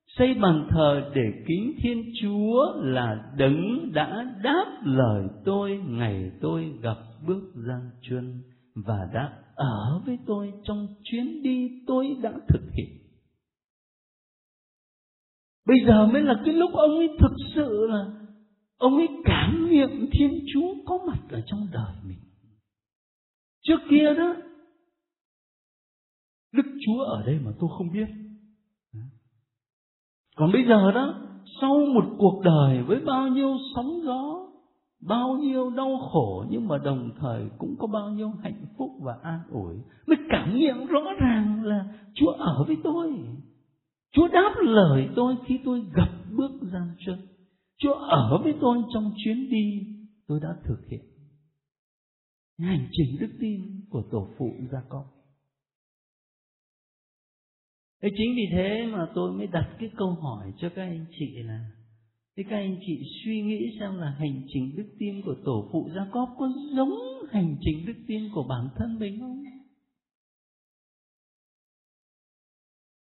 xây bàn thờ để kính Thiên Chúa là đấng đã đáp lời tôi ngày tôi gặp bước Giang Chuân và đã ở với tôi trong chuyến đi tôi đã thực hiện. Bây giờ mới là cái lúc ông ấy thực sự là ông ấy cảm nghiệm Thiên Chúa có mặt ở trong đời mình. Trước kia đó, Đức Chúa ở đây mà tôi không biết. Còn bây giờ đó, sau một cuộc đời với bao nhiêu sóng gió, bao nhiêu đau khổ nhưng mà đồng thời cũng có bao nhiêu hạnh phúc và an ủi mới cảm nghiệm rõ ràng là Chúa ở với tôi Chúa đáp lời tôi khi tôi gặp bước gian chân Chúa ở với tôi trong chuyến đi, tôi đã thực hiện hành trình đức tin của tổ phụ gia con Thế chính vì thế mà tôi mới đặt cái câu hỏi cho các anh chị là, Thế các anh chị suy nghĩ xem là hành trình đức tin của tổ phụ Gia Cóp có giống hành trình đức tin của bản thân mình không?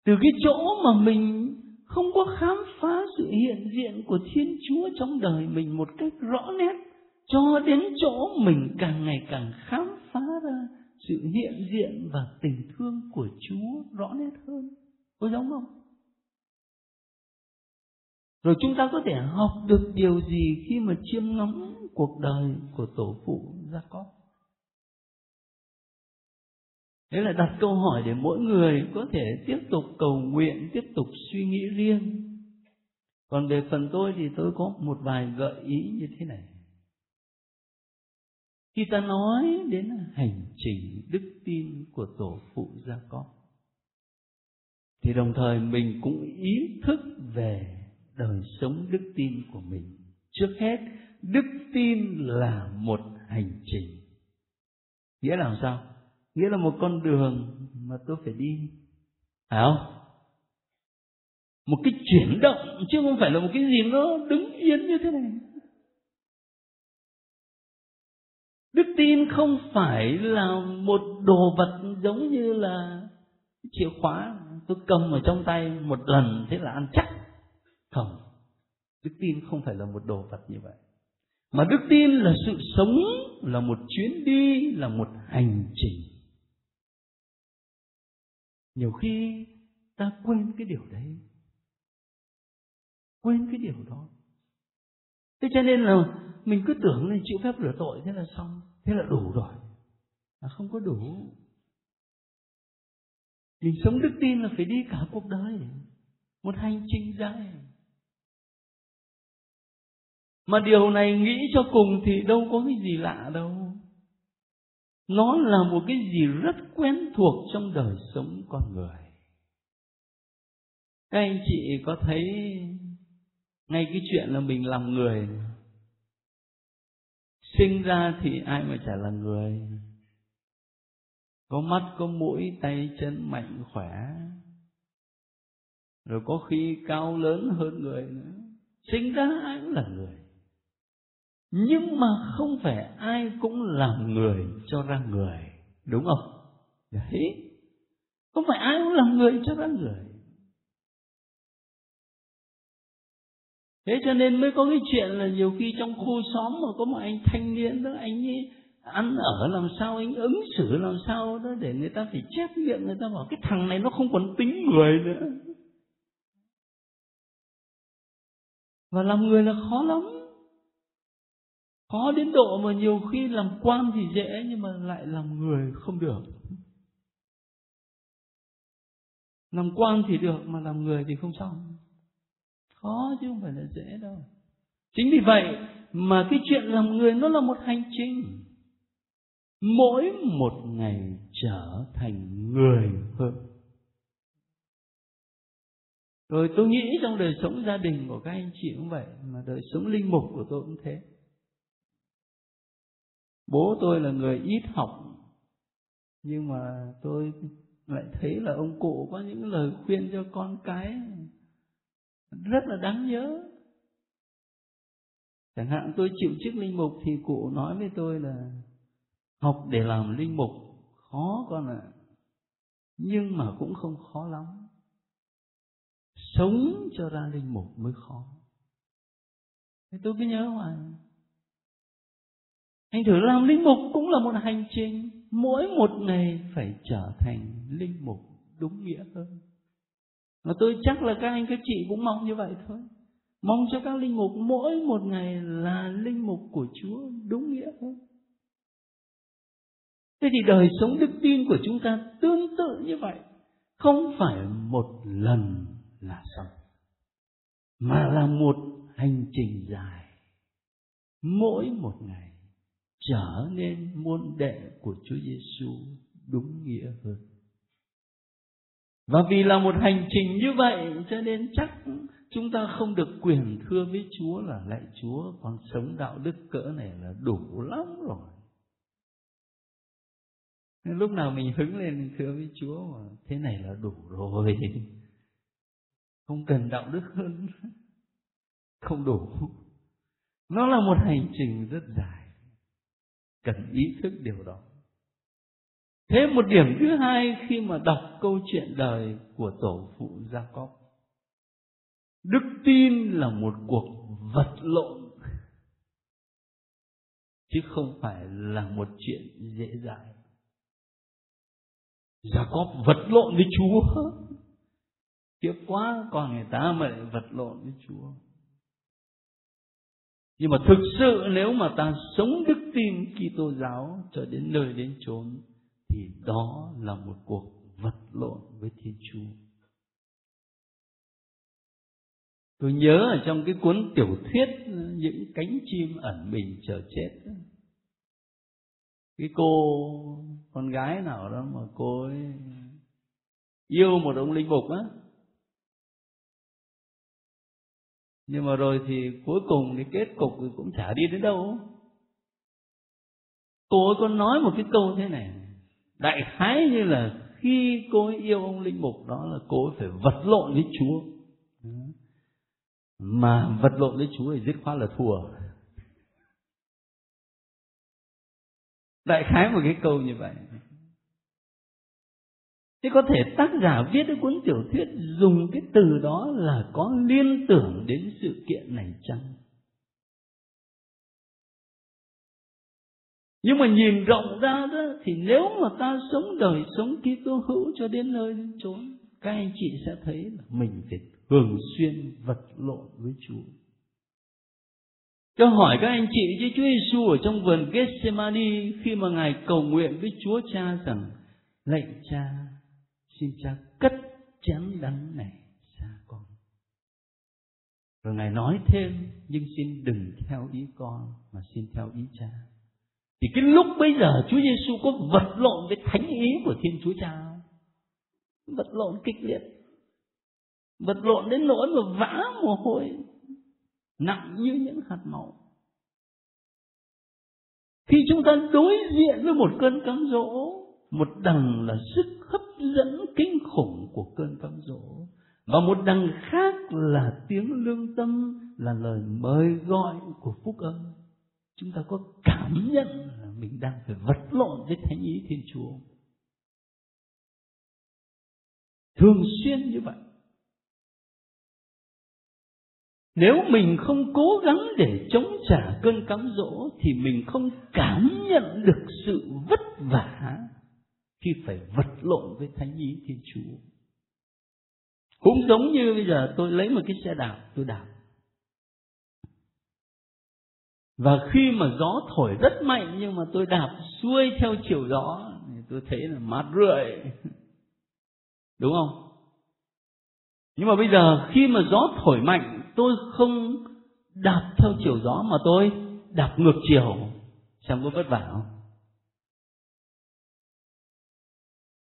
Từ cái chỗ mà mình không có khám phá sự hiện diện của Thiên Chúa trong đời mình một cách rõ nét cho đến chỗ mình càng ngày càng khám phá ra sự hiện diện và tình thương của Chúa rõ nét hơn. Có giống không? rồi chúng ta có thể học được điều gì khi mà chiêm ngắm cuộc đời của tổ phụ Jacob Đấy là đặt câu hỏi để mỗi người có thể tiếp tục cầu nguyện, tiếp tục suy nghĩ riêng. Còn về phần tôi thì tôi có một vài gợi ý như thế này. khi ta nói đến hành trình đức tin của tổ phụ gia con thì đồng thời mình cũng ý thức về đời sống đức tin của mình. Trước hết, đức tin là một hành trình. Nghĩa là sao? Nghĩa là một con đường mà tôi phải đi. Phải không? Một cái chuyển động, chứ không phải là một cái gì nó đứng yên như thế này. Đức tin không phải là một đồ vật giống như là chìa khóa tôi cầm ở trong tay một lần thế là ăn chắc. Không, đức tin không phải là một đồ vật như vậy. Mà đức tin là sự sống, là một chuyến đi, là một hành trình. Nhiều khi ta quên cái điều đấy quên cái điều đó. Thế cho nên là mình cứ tưởng là chịu phép rửa tội thế là xong, thế là đủ rồi. Là không có đủ. Mình sống đức tin là phải đi cả cuộc đời, một hành trình dài. Mà điều này nghĩ cho cùng thì đâu có cái gì lạ đâu. Nó là một cái gì rất quen thuộc trong đời sống con người. Các anh chị có thấy ngay cái chuyện là mình làm người. Sinh ra thì ai mà chả là người. Có mắt, có mũi, tay, chân, mạnh, khỏe. Rồi có khi cao, lớn hơn người nữa. Sinh ra ai cũng là người. Nhưng mà không phải ai cũng làm người cho ra người. Đúng không? Đấy. Không phải ai cũng làm người cho ra người. Thế cho nên mới có cái chuyện là nhiều khi trong khu xóm mà có một anh thanh niên đó, anh ấy ăn ở làm sao, anh ứng xử làm sao đó để người ta phải chép miệng, người ta bảo cái thằng này nó không còn tính người nữa. Và làm người là khó lắm. Khó đến độ mà nhiều khi làm quan thì dễ nhưng mà lại làm người không được. Làm quan thì được mà làm người thì không xong khó chứ không phải là dễ đâu. Chính vì vậy mà cái chuyện làm người nó là một hành trình. Mỗi một ngày trở thành người hơn. Rồi tôi nghĩ trong đời sống gia đình của các anh chị cũng vậy, mà đời sống linh mục của tôi cũng thế. Bố tôi là người ít học, nhưng mà tôi lại thấy là ông cụ có những lời khuyên cho con cái rất là đáng nhớ. Chẳng hạn tôi chịu chức linh mục thì cụ nói với tôi là, học để làm linh mục khó con ạ à. nhưng mà cũng không khó lắm. Sống cho ra linh mục mới khó. Thế tôi cứ nhớ hoài. Anh thử làm linh mục cũng là một hành trình, mỗi một ngày phải trở thành linh mục đúng nghĩa hơn. Và tôi chắc là các anh, các chị cũng mong như vậy thôi. Mong cho các linh mục mỗi một ngày là linh mục của chúa đúng nghĩa hơn. Thế thì đời sống đức tin của chúng ta tương tự như vậy, không phải một lần là xong, mà là một hành trình dài. Mỗi một ngày trở nên môn đệ của Chúa Giêsu đúng nghĩa hơn. Và vì là một hành trình như vậy, cho nên chắc chúng ta không được quyền thưa với Chúa là lạy Chúa, con sống đạo đức cỡ này là đủ lắm rồi. Lúc nào mình hứng lên mình thưa với Chúa mà thế này là đủ rồi. <laughs> Không cần đạo đức hơn. <laughs> Không đủ. Nó là một hành trình rất dài. Cần ý thức điều đó. Thế một điểm thứ hai khi mà đọc câu chuyện đời của tổ phụ Gia Cóp. Đức tin là một cuộc vật lộn chứ không phải là một chuyện dễ dàng. Gia Cóp vật lộn với Chúa. Tiếc quá, còn người ta mà lại vật lộn với Chúa. Nhưng mà thực sự nếu mà ta sống đức tin Kitô giáo cho đến nơi đến chốn thì đó là một cuộc vật lộn với Thiên Chúa. Tôi nhớ ở trong cái cuốn tiểu thuyết, những cánh chim ẩn mình chờ chết, cái cô con gái nào đó mà cô ấy yêu một ông linh mục á. Nhưng mà rồi thì cuối cùng thì kết cục thì cũng chả đi đến đâu. Cô ấy có nói một cái câu thế này đại khái như là khi cô ấy yêu ông linh mục, đó là cô ấy phải vật lộn với chúa. Mà vật lộn với chúa thì dứt khoát là thua. Đại khái một cái câu như vậy. Thế có thể tác giả viết cái cuốn tiểu thuyết dùng cái từ đó là có liên tưởng đến sự kiện này chăng? Nhưng mà nhìn rộng ra đó thì nếu mà ta sống đời sống Kitô hữu cho đến nơi đến chốn, các anh chị sẽ thấy là mình phải thường xuyên vật lộn với Chúa. Cho hỏi các anh chị chứ Chúa Giêsu ở trong vườn Gethsemane khi mà Ngài cầu nguyện với Chúa Cha rằng lạy Cha xin cha cất chén đắng này xa con rồi ngài nói thêm nhưng xin đừng theo ý con mà xin theo ý cha thì cái lúc bây giờ Chúa Giêsu có vật lộn với thánh ý của Thiên Chúa Cha? Vật lộn kịch liệt. Vật lộn đến nỗi mà vã mồ hôi nặng như những hạt máu. Khi chúng ta đối diện với một cơn cám dỗ, một đằng là sức hấp dẫn kinh khủng của cơn cám dỗ và một đằng khác là tiếng lương tâm là lời mời gọi của phúc âm chúng ta có cảm nhận là mình đang phải vật lộn với thánh ý thiên chúa. Thường xuyên như vậy. Nếu mình không cố gắng để chống trả cơn cám dỗ thì mình không cảm nhận được sự vất vả khi phải vật lộn với thánh ý thiên chúa. Cũng giống như bây giờ, tôi lấy một cái xe đạp, tôi đạp và khi mà gió thổi rất mạnh nhưng mà tôi đạp xuôi theo chiều gió thì tôi thấy là mát rượi. <laughs> Đúng không? Nhưng mà bây giờ khi mà gió thổi mạnh tôi không đạp theo chiều gió mà tôi đạp ngược chiều. Xem có vất vả không?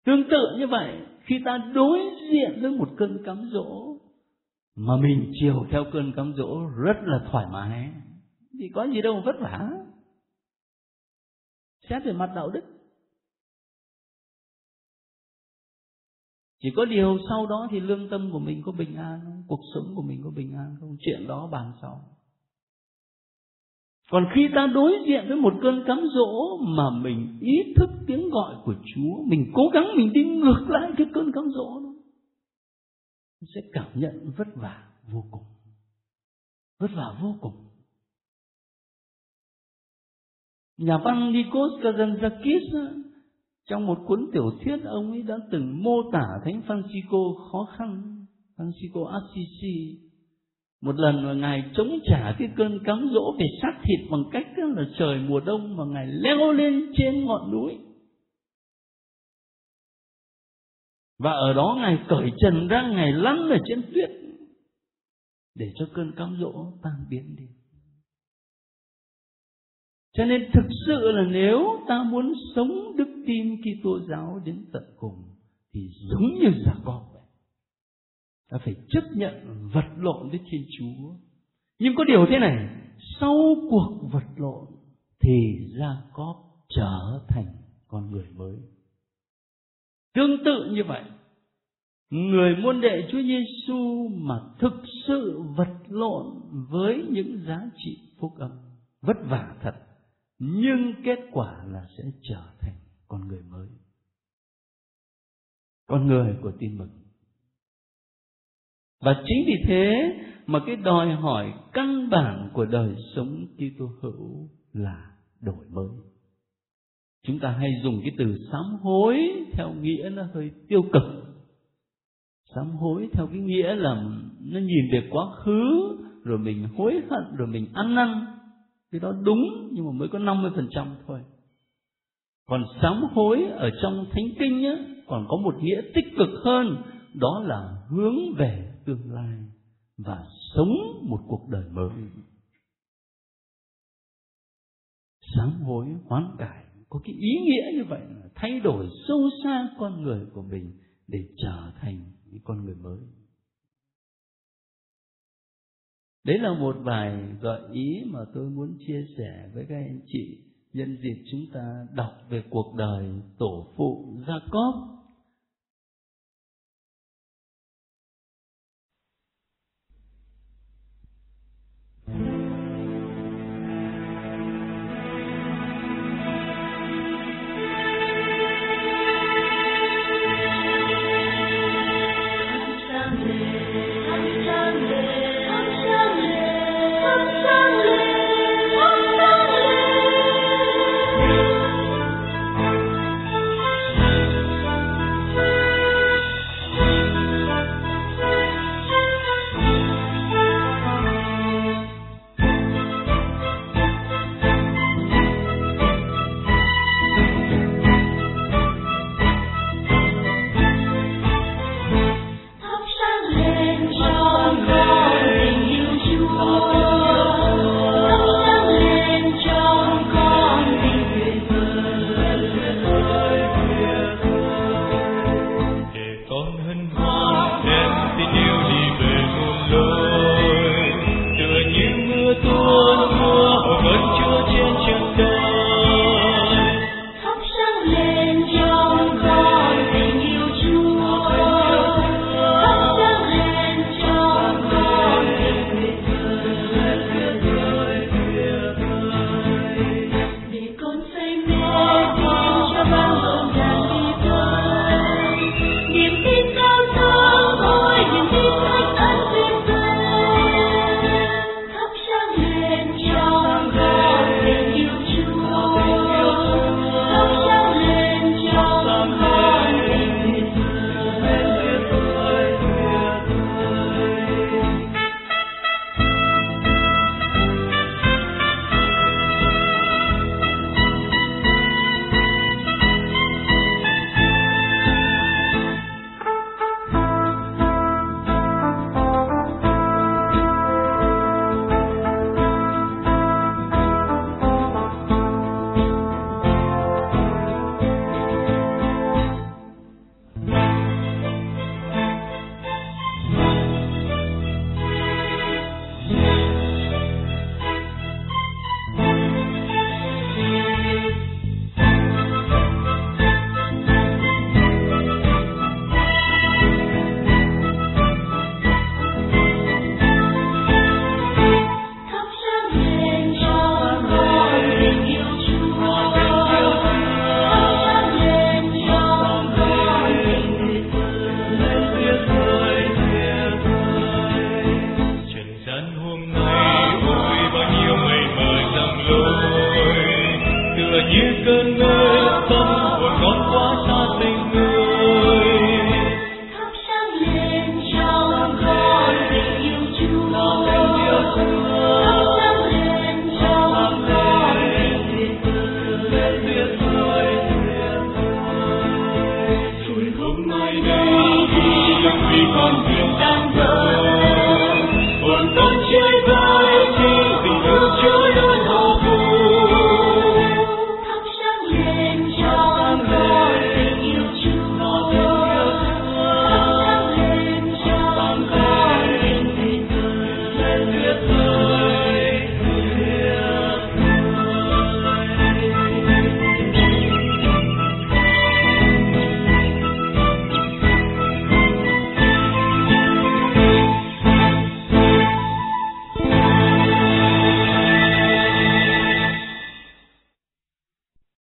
Tương tự như vậy, khi ta đối diện với một cơn cám dỗ mà mình chiều theo cơn cám dỗ rất là thoải mái thì có gì đâu vất vả. Xét về mặt đạo đức. Chỉ có điều sau đó thì lương tâm của mình có bình an không? Cuộc sống của mình có bình an không? Chuyện đó bàn sau. Còn khi ta đối diện với một cơn cám dỗ mà mình ý thức tiếng gọi của Chúa, mình cố gắng mình đi ngược lại cái cơn cám dỗ đó, sẽ cảm nhận vất vả vô cùng. Vất vả vô cùng. Nhà văn Nikos Kazantzakis trong một cuốn tiểu thuyết ông ấy đã từng mô tả Thánh Francisco khó khăn, Francisco Assisi. Một lần mà ngài chống trả cái cơn cám dỗ về xác thịt bằng cách là trời mùa đông mà ngài leo lên trên ngọn núi. Và ở đó ngài cởi trần ra ngài lăn ở trên tuyết để cho cơn cám dỗ tan biến đi cho nên thực sự là nếu ta muốn sống đức tin Kitô giáo đến tận cùng thì giống như giả con ta phải chấp nhận vật lộn với Thiên Chúa. Nhưng có điều thế này, sau cuộc vật lộn thì Gia Cóp trở thành con người mới. Tương tự như vậy, người môn đệ Chúa Giêsu mà thực sự vật lộn với những giá trị phúc âm vất vả thật, nhưng kết quả là sẽ trở thành con người mới. Con người của tin mừng và chính vì thế mà cái đòi hỏi căn bản của đời sống Kitô hữu là đổi mới. Chúng ta hay dùng cái từ sám hối theo nghĩa nó hơi tiêu cực. Sám hối theo cái nghĩa là nó nhìn về quá khứ, rồi mình hối hận, rồi mình ăn năn. Cái đó đúng nhưng mà mới có 50% thôi. Còn sám hối ở trong thánh kinh á, còn có một nghĩa tích cực hơn đó là hướng về tương lai và sống một cuộc đời mới sám hối hoán cải có cái ý nghĩa như vậy là thay đổi sâu xa con người của mình để trở thành những con người mới đấy là một vài gợi ý mà tôi muốn chia sẻ với các anh chị nhân dịp chúng ta đọc về cuộc đời tổ phụ Jacob.